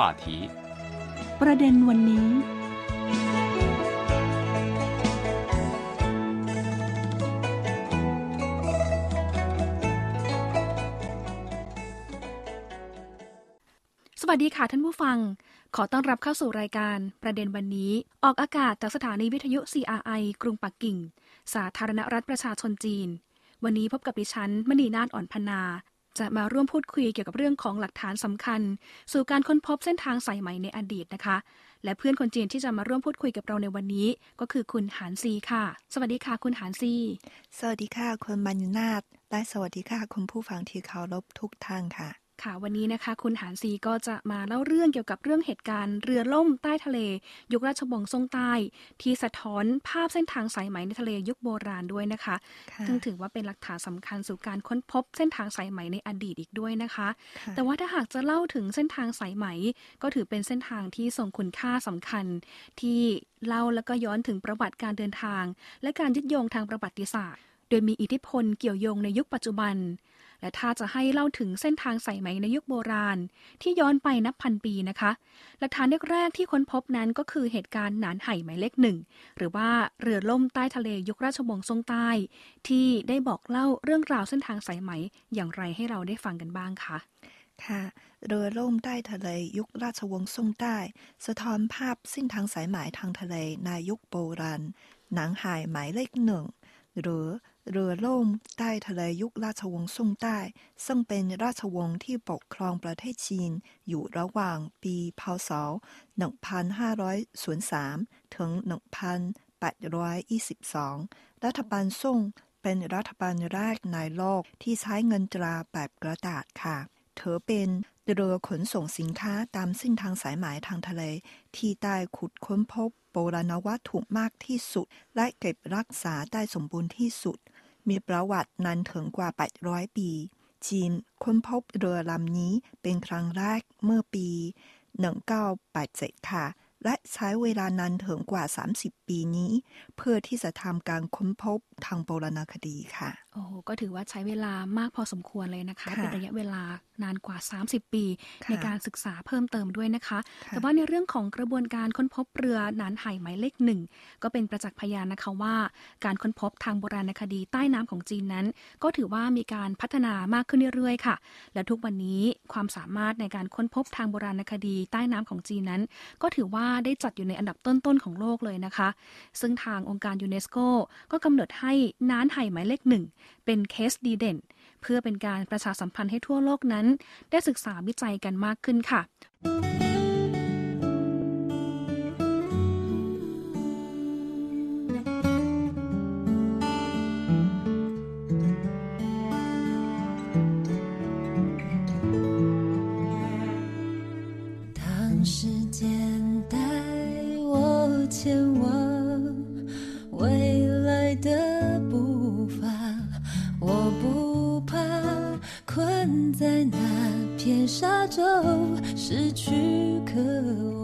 话题。ประเด็นวันนี้ สวัสดีค่ะท่านผู้ฟัง ขอต้อนรับเข้าสู่รายการประเด็นวันนี้ ออกอากาศจากสถานีวิทยุ CRI กรุงปักกิ่ง สาธารณรัฐประชาชนจีน วันนี้พบกับดิฉันมณีนาฏอ่อนพนา จะมาร่วมพูดคุยเกี่ยวกับเรื่องของหลักฐานสำคัญ สู่การค้นพบเส้นทางสายไหมในอดีตนะคะ และเพื่อนคนจีนที่จะมาร่วมพูดคุยกับเราในวันนี้ ก็คือคุณหานซีค่ะ สวัสดีค่ะ คุณหานซี สวัสดีค่ะคุณบรรณนาถและสวัสดีค่ะคุณผู้ฟังที่เคารพทุกท่านค่ะ ค่ะวันนี้นะคะ คุณหานซีก็จะมาเล่าเรื่องเกี่ยวกับเรื่องเหตุการณ์เรือล่มใต้ทะเล ยุคราชวงศ์ทรงใต้ ที่สะท้อนภาพเส้นทางสายไหมในทะเลยุคโบราณด้วยนะคะค่ะซึ่งถือว่าเป็นหลักฐานสำคัญสู่การค้นพบเส้นทางสายไหมในอดีตอีกด้วยนะคะค่ะแต่ว่าถ้าหากจะเล่าถึงเส้นทางสายไหม ก็ถือเป็นเส้นทางที่ทรงคุณค่าสำคัญที่เล่าแล้วก็ย้อนถึงประวัติการเดินทาง และการยึดโยงทางประวัติศาสตร์ โดยมีอิทธิพลเกี่ยวโยงในยุคปัจจุบัน และถ้าจะให้เล่าถึงเส้นทางสายไหมในยุคโบราณ ที่ย้อนไปนับพันปีนะคะ หลักฐานแรกๆที่ค้นพบนั้นก็คือเหตุการณ์หนานไห่หมายเลขหนึ่ง หรือว่าเรือล่มใต้ทะเลยุคราชวงศ์ทรงใต้ ที่ได้บอกเล่าเรื่องราวเส้นทางสายไหมอย่างไรให้เราได้ฟังกันบ้างคะค่ะเรือล่มใต้ทะเลยุคราชวงศ์ซ่งใต้ สะท้อนภาพเส้นทางสายไหมทางทะเลในยุคโบราณหนังหายหมายเลขหนึ่ง หรือ เรือล่มใต้ทะเลยุคราชวงศ์ซ่งใต้ ซึ่งเป็นราชวงศ์ที่ปกครองประเทศจีน อยู่ระหว่างปีพศ 1503 ถึง 1822 รัฐบาลซ่งเป็นรัฐบาลแรกในโลกที่ใช้เงินตราแบบกระดาษค่ะถือเป็นเรือขนส่งสินค้าตามเส้นทางสายไหมทางทะเล ที่ได้ขุดค้นพบโบราณวัตถุมากที่สุด และเก็บรักษาได้สมบูรณ์ที่สุด มีประวัตินานถึงกว่า 800 ปี จีนค้นพบเรือลำนี้เป็นครั้งแรกเมื่อปี 1987 ค่ะ และใช้เวลานานถึงกว่า 30 ปีนี้ เพื่อที่จะทำการค้นพบทางโบราณคดีค่ะ โอ้โหก็ถือว่าใช้เวลามากพอสมควรเลยนะคะค่ะเป็นระยะเวลานานกว่า 30 ปีค่ะในการศึกษาเพิ่มเติมด้วยนะคะค่ะแต่ว่าในเรื่องของกระบวนการค้นพบเรือนานไห่หมายเลขหนึ่งก็เป็นประจักษ์พยานนะคะว่า การค้นพบทางโบราณคดีใต้น้ำของจีนนั้น ก็ถือว่ามีการพัฒนามากขึ้นเรื่อยๆค่ะ และทุกวันนี้ความสามารถในการค้นพบทางโบราณคดีใต้น้ำของจีนนั้น ก็ถือว่าได้จัดอยู่ในอันดับต้นๆของโลกเลยนะคะซึ่งทางองค์การยูเนสโกก็กำหนดให้น้านไห่หมายเลขหนึ่งเป็นเคสดีเด่น เพื่อเป็นการประชาสัมพันธ์ให้ทั่วโลกนั้น ได้ศึกษาวิจัยกันมากขึ้นค่ะ good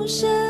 重写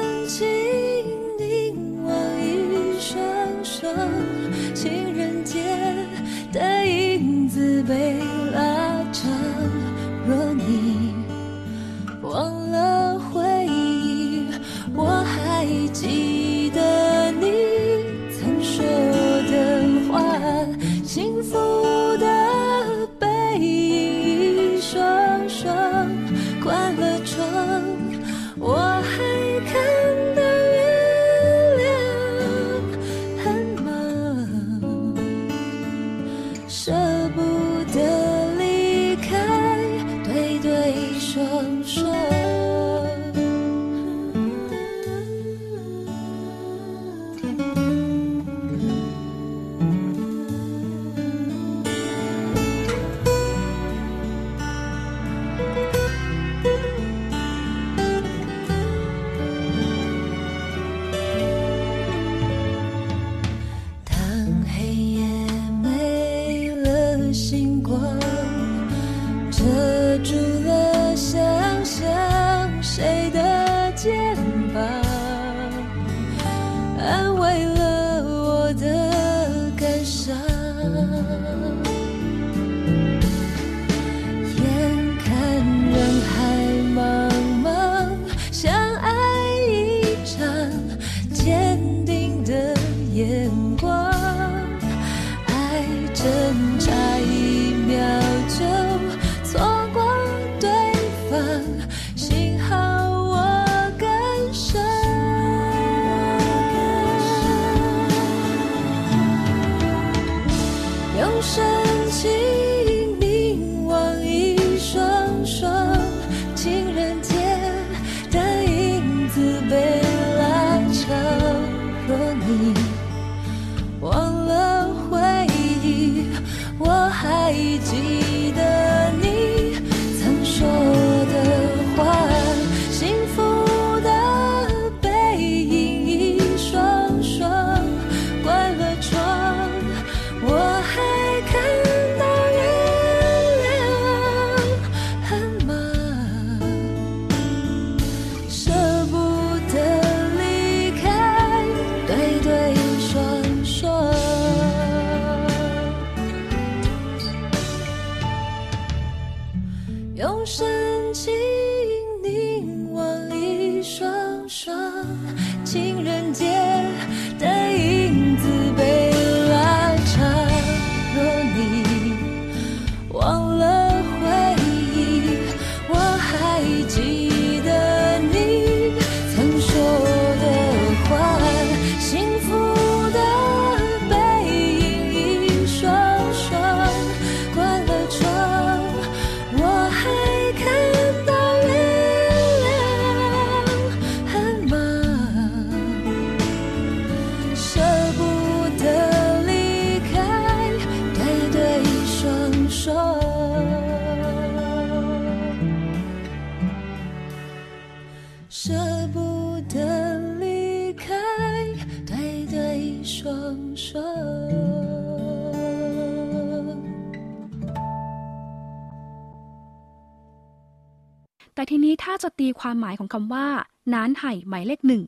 ความหมายของคำว่า นานไห่หมายเลขหนึ่ง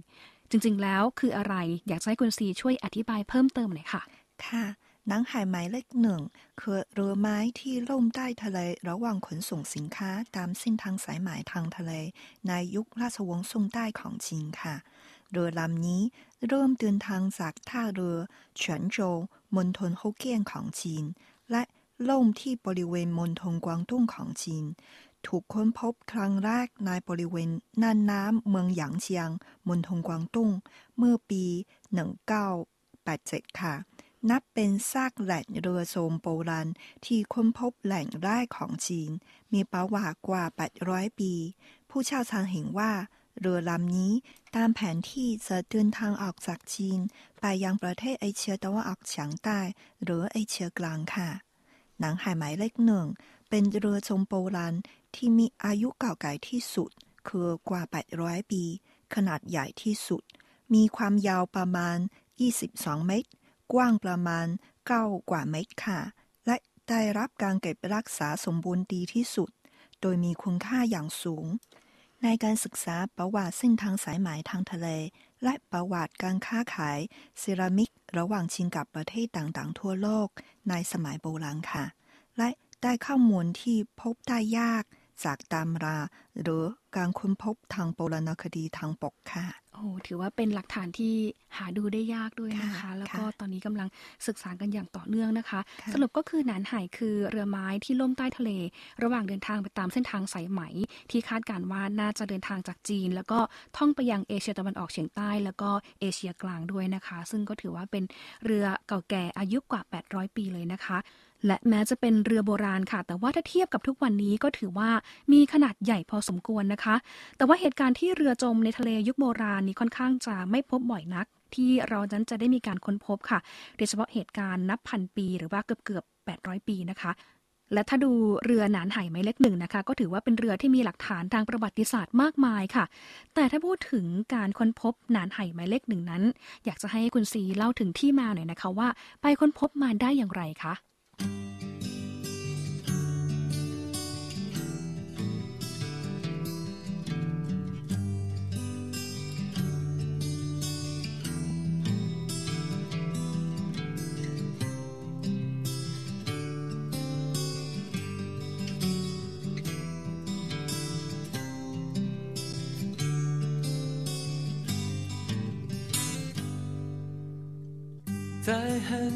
จริงๆ แล้วคืออะไร อยากให้คุณซีช่วยอธิบายเพิ่มเติมหน่อยค่ะ ค่ะหนังหายหมายเลขหนึ่งคือเรือไม้ที่ล่มใต้ทะเลระหว่างขนส่งสินค้าตามเส้นทางสายหมายทางทะเล ในยุคราชวงศ์ซ่งใต้ของจีนค่ะ เรือลำนี้เริ่มเดินทางจากท่าเรือเฉินโจวมณฑลฮกเกี้ยนของจีน และล่มที่บริเวณมณฑลกวางตุ้งของจีน ถูกค้นพบครั้งแรกในบริเวณน่านน้ำเมืองหยางเจียงมณฑลกวางตุ้ง เมื่อปี 1987 ค่ะ นับเป็นซากแหล่งเรือโทรมโบราณที่ค้นพบแหล่งแรกของจีน มีประวัติกว่า 800 ปี ผู้เชี่ยวชาญเห็นว่าเรือลำนี้ตามแผนที่จะเดินทางออกจากจีน ไปยังประเทศเอเชียตะวันออกเฉียงใต้ หรือเอเชียกลางค่ะ หนังหายหมายเลขหนึ่งเป็นเรือชมโบราณ ที่มีอายุเก่าแก่ที่สุด คือกว่า 800 ปี ขนาดใหญ่ที่สุด มีความยาวประมาณ 22 เมตร กว้างประมาณ 9 กว่าเมตรค่ะ และได้รับการเก็บรักษาสมบูรณ์ดีที่สุด โดยมีคุณค่าอย่างสูง ในการศึกษาประวัติเส้นทางสายไหมทางทะเล และประวัติการค้าขายเซรามิก ระหว่างจีนกับประเทศต่างๆ ทั่วโลกในสมัยโบราณค่ะ และได้ข้อมูลที่พบได้ยาก จากตามรา หรือการค้นพบทางโบราณคดีทางปกค่ะโอ้ถือว่าเป็นหลักฐานที่หาดูได้ยากด้วยนะคะค่ะแล้วก็ค่ะตอนนี้กำลังศึกษากันอย่างต่อเนื่องนะคะค่ะสรุปก็คือหนานไหคือเรือไม้ที่ล่มใต้ทะเล ระหว่างเดินทางไปตามเส้นทางสายไหม ที่คาดการณ์ว่าน่าจะเดินทางจากจีน แล้วก็ท่องไปยังเอเชียตะวันออกเฉียงใต้ แล้วก็เอเชียกลางด้วยนะคะ ซึ่งก็ถือว่าเป็นเรือเก่าแก่อายุกว่า 800 ปีเลยนะคะ และแม้จะเป็นเรือโบราณค่ะ แต่ว่าถ้าเทียบกับทุกวันนี้ก็ถือว่ามีขนาดใหญ่พอสมควรนะคะ แต่ว่าเหตุการณ์ที่เรือจมในทะเลยุคโบราณนี้ค่อนข้างจะไม่พบบ่อยนัก ที่เรานั้นจะได้มีการค้นพบค่ะ โดยเฉพาะเหตุการณ์นับพันปี หรือว่าเกือบเกือบ800 ปีนะคะและถ้าดูเรือหนานไหหมายเลขหนึ่งนะคะ ก็ถือว่าเป็นเรือที่มีหลักฐานทางประวัติศาสตร์มากมายค่ะ แต่ถ้าพูดถึงการค้นพบหนานไหหมายเลขหนึ่งนั้น อยากจะให้คุณซีเล่าถึงที่มาหน่อยนะคะว่า ไปค้นพบมาได้อย่างไรคะ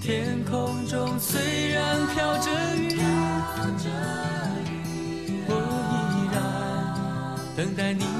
天空中虽然飘着雨，我依然等待你。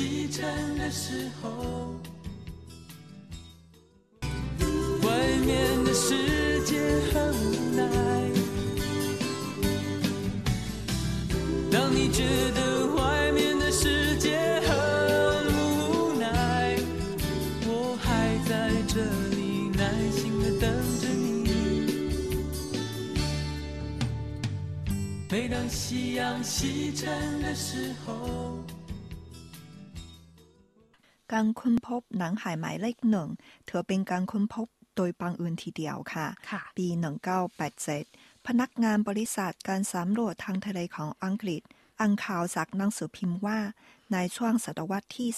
西沉的时候，外面的世界很无奈。当你觉得外面的世界很无奈，我还在这里耐心的等着你。每当夕阳西沉的时候。 การค้นพบหนังหายหมายเลขหนึ่งถือเป็นการค้นพบโดยบังเอิญทีเดียวค่ะค่ะ ปี 1987 พนักงานบริษัทการสำรวจทางทะเลของอังกฤษ อังข่าวจากหนังสือพิมพ์ว่า ในช่วงศตวรรษที่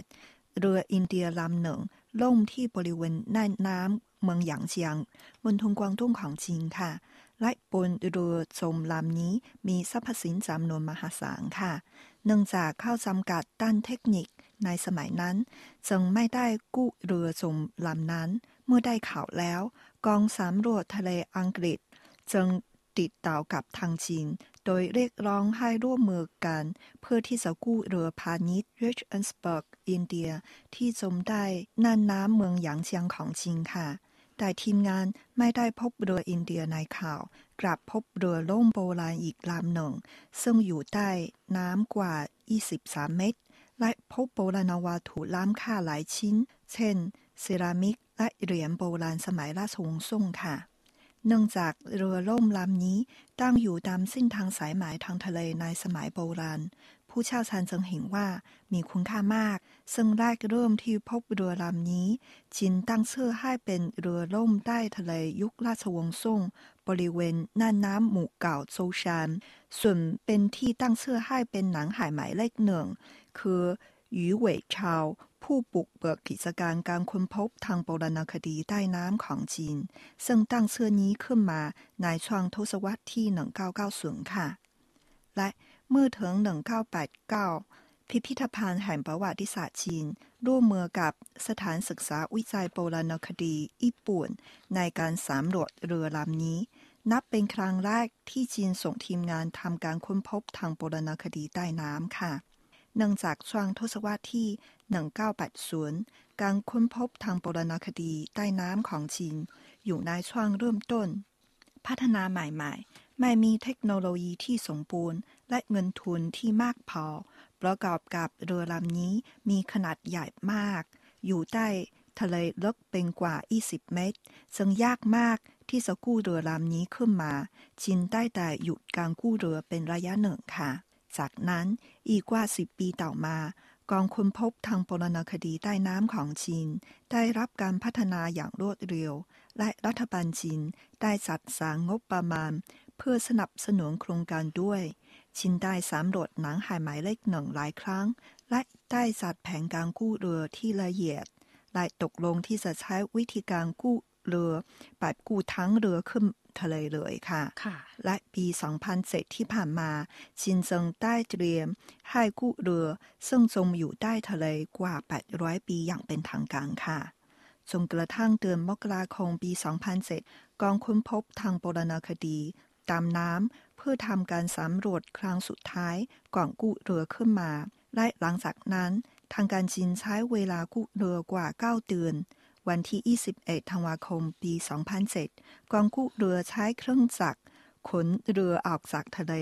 18 เรืออินเดียลำหนึ่งล่มที่บริเวณน่านน้ำเมืองหยางเจียงมณฑลกวางตุ้งของจีนค่ะ และบนเรือจมลำนี้มีทรัพย์สินจำนวนมหาศาลค่ะ เนื่องจากข้อจำกัดด้านเทคนิคในสมัยนั้น จึงไม่ได้กู้เรือจมลำนั้น เมื่อได้ข่าวแล้ว กองสำรวจทะเลอังกฤษ จึงติดต่อกับทางจีน โดยเรียกร้องให้ร่วมมือกัน เพื่อที่จะกู้เรือพาณิชย์ Rich and Spurk อินเดีย ที่จมได้น่านน้ำเมืองหยางเจียงของจีนค่ะ แต่ทีมงานไม่ได้พบเรืออินเดียในข่าว กลับพบเรือล่มโบราณอีกลำหนึ่ง ซึ่งอยู่ใต้น้ำกว่า 23 เมตร และพบโบราณวัตถุล้ำค่าหลายชิ้น เช่น เซรามิกและเหรียญโบราณสมัยราชวงศ์ซ่งค่ะเนื่องจากเรือล่มลำนี้ตั้งอยู่ตามเส้นทางสายไหมทางทะเลในสมัยโบราณ ผู้เชี่ยวชาญจึงเห็นว่ามีคุณค่ามาก ซึ่งแรกเริ่มที่พบเรือลำนี้จีนตั้งชื่อให้เป็นเรือล่มใต้ทะเลยุคราชวงศ์ซ่งบริเวณน่านน้ำหมู่เก่าโซชานส่วนเป็นที่ตั้งชื่อให้เป็นหนังหายหมายเลขหนึ่งคือหยูเหวยชาวผู้บุกเบิกกิจการการค้นพบทางโบราณคดีใต้น้ำของจีน ซึ่งตั้งชื่อนี้ขึ้นมาในช่วงทศวรรษที่ 1990 ค่ะ และ เมื่อถึง 1989 พิพิธภัณฑ์แห่งประวัติศาสตร์จีน ร่วมมือกับสถานศึกษาวิจัยโบราณคดีญี่ปุ่น ในการสำรวจเรือลำนี้ นับเป็นครั้งแรกที่จีนส่งทีมงานทำการค้นพบทางโบราณคดีใต้น้ำค่ะเนื่องจากช่วงทศวรรษที่ 1980 การค้นพบทางโบราณคดีใต้น้ำของจีน อยู่ในช่วงเริ่มต้น พัฒนาใหม่ๆ ไม่มีเทคโนโลยีที่สมบูรณ์และเงินทุนที่มากพอ ประกอบกับเรือลำนี้มีขนาดใหญ่มาก อยู่ใต้ทะเลลึกเป็นกว่า 20 เมตร ซึ่งยากมากที่จะกู้เรือลำนี้ขึ้นมา จีนได้แต่หยุดการกู้เรือเป็นระยะหนึ่งค่ะ จากนั้นอีกกว่าสิบปีต่อมากองค้นพบทางโบราณคดีใต้น้ำของจีน ได้รับการพัฒนาอย่างรวดเร็ว และรัฐบาลจีนได้จัดสรรงบประมาณ เพื่อสนับสนุนโครงการด้วย ชินได้สำรวจหนังหายหมายเลขหนึ่งหลายครั้ง และได้จัดแผนการกู้เรือที่ละเอียด และตกลงที่จะใช้วิธีการกู้เรือแบบกู้ทั้งเรือขึ้นทะเลเลยค่ะค่ะและปี2007ที่ผ่านมา ชินจึงได้เตรียมให้กู้เรือ ซึ่งจมอยู่ใต้ทะเลกว่า 800 ปีอย่างเป็นทางการค่ะ จนกระทั่งเดือนมกราคมปี 2007กองค้นพบทางโบราณคดี ตามน้ำเพื่อทำการสำรวจครั้งสุดท้ายก่อนกู้เรือขึ้นมา และหลังจากนั้น ทางการจีนใช้เวลากู้เรือกว่า 9 เดือน วันที่ 21 ธันวาคม ปี 2007กองกู้เรือใช้เครื่องจักรขนเรือออกจากทะเล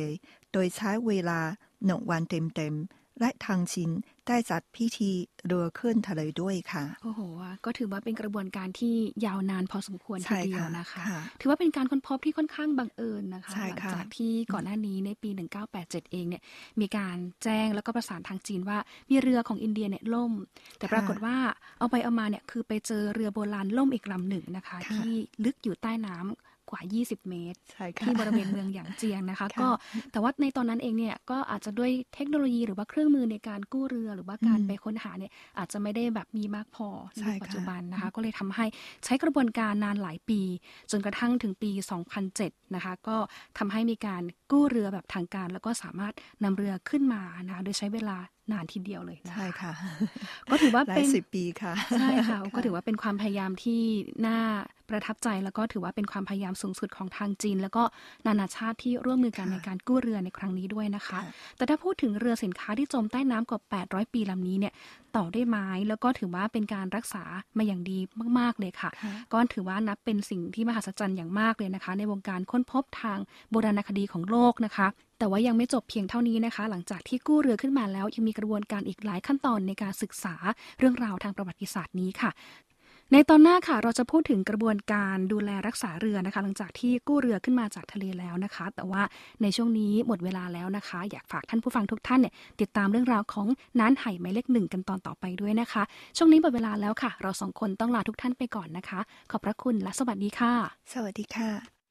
โดยใช้เวลาหนึ่งวันเต็มๆ และทางจีนได้จัดพิธีเรือขึ้นทะเลด้วยค่ะ โอ้โห ก็ถือว่าเป็นกระบวนการที่ยาวนานพอสมควรใช่ทีเดียวค่ะนะคะค่ะถือว่าเป็นการค้นพบที่ค่อนข้างบังเอิญนะคะใช่หลัค่ะจากที่ก่อนหน้านี้ในปี 1987 เองเนี่ยมีการแจ้งแล้วก็ประสานทางจีนว่ามีเรือของอินเดียเนี่ยล่ม แต่ปรากฏว่าเอาไปเอามาเนี่ยคือไปเจอเรือโบราณล่มอีกลำหนึ่งนะคะค่ะที่ลึกอยู่ใต้น้ำ กว่า 20 เมตรใช่ค่ะที่บริเวณเมืองหยางเจียงนะคะค่ะก็แต่ว่าในตอนนั้นเองเนี่ยก็อาจจะด้วยเทคโนโลยีหรือว่าเครื่องมือในการกู้เรือหรือว่าการอืมไปค้นหาเนี่ยอาจจะไม่ได้แบบมีมากพอใช่ในค่ะปัจจุบันนะคะก็เลยทำให้ใช้กระบวนการนานหลายปี จนกระทั่งถึงปี 2007 นะคะก็ทำให้มีการกู้เรือแบบทางการ แล้วก็สามารถนำเรือขึ้นมานะคะโดยใช้เวลานานทีเดียวเลยนะคะใช่ค่ะ ก็ถือว่าหลาเป็ยนสิบปีค่ะ ใช่ค่ะ ก็ถือว่าเป็นความพยายามที่น่าประทับใจแล้วก็ถือว่าเป็นความพยายามสูงสุดของทางจีน แล้วก็นานาชาติที่ร่วมมือกันค่ะในการกู้เรือในครั้งนี้ด้วยนะคะค่ะแต่ถ้าพูดถึงเรือสินค้าที่จมใต้น้ำกว่า 800 ปีลำนี้เนี่ยต่อด้วยไม้แล้วก็ถือว่าเป็นการรักษามาอย่างดีมาก ๆ เลยค่ะค่ะ ก็ถือว่านับเป็นสิ่งที่มหัศจรรย์อย่างมากเลยนะคะ ในวงการค้นพบทางโบราณคดีของโลกนะคะ แต่ว่ายังไม่จบเพียงเท่านี้นะคะ หลังจากที่กู้เรือขึ้นมาแล้ว ยังมีกระบวนการอีกหลายขั้นตอนในการศึกษาเรื่องราวทางประวัติศาสตร์นี้ค่ะในตอนหน้าค่ะเราจะพูดถึงกระบวนการดูแลรักษาเรือนะคะ หลังจากที่กู้เรือขึ้นมาจากทะเลแล้วนะคะ แต่ว่าในช่วงนี้หมดเวลาแล้วนะคะ อยากฝากท่านผู้ฟังทุกท่านเนี่ยติดตามเรื่องราวของน้านไห่หมายเลขหนึ่งกันตอนต่อไปด้วยนะคะ ช่วงนี้หมดเวลาแล้วค่ะ เราสองคนต้องลาทุกท่านไปก่อนนะคะ ขอบพระคุณและสวัสดีค่ะ สวัสดีค่ะ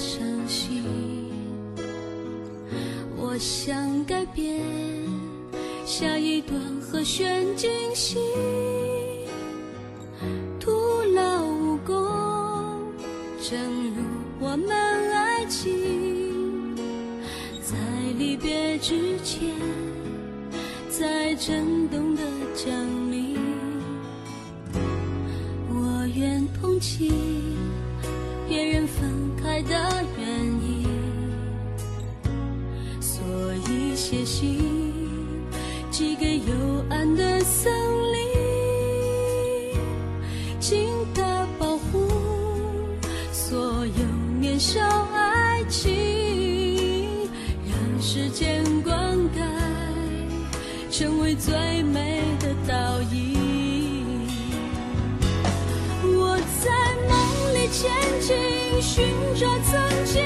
伤心，我想改变下一段和弦惊喜，徒劳无功，正如我们爱情，在离别之前，在震动的降临。我愿同情时间灌溉，成为最美的倒影。我在梦里前进，寻找曾经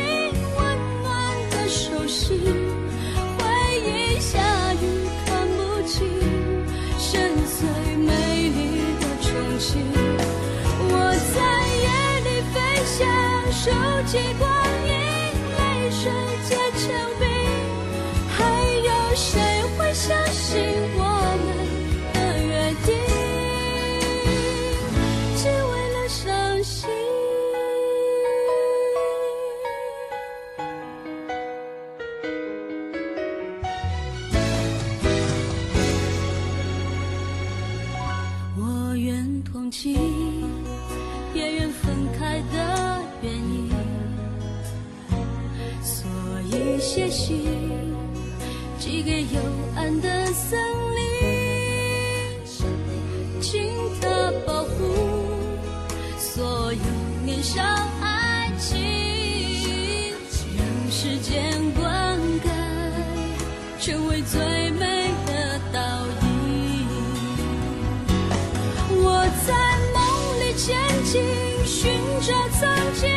温暖的手心。回忆下雨看不清，深邃美丽的憧憬。我在夜里飞翔，收集光阴，泪水结成曾经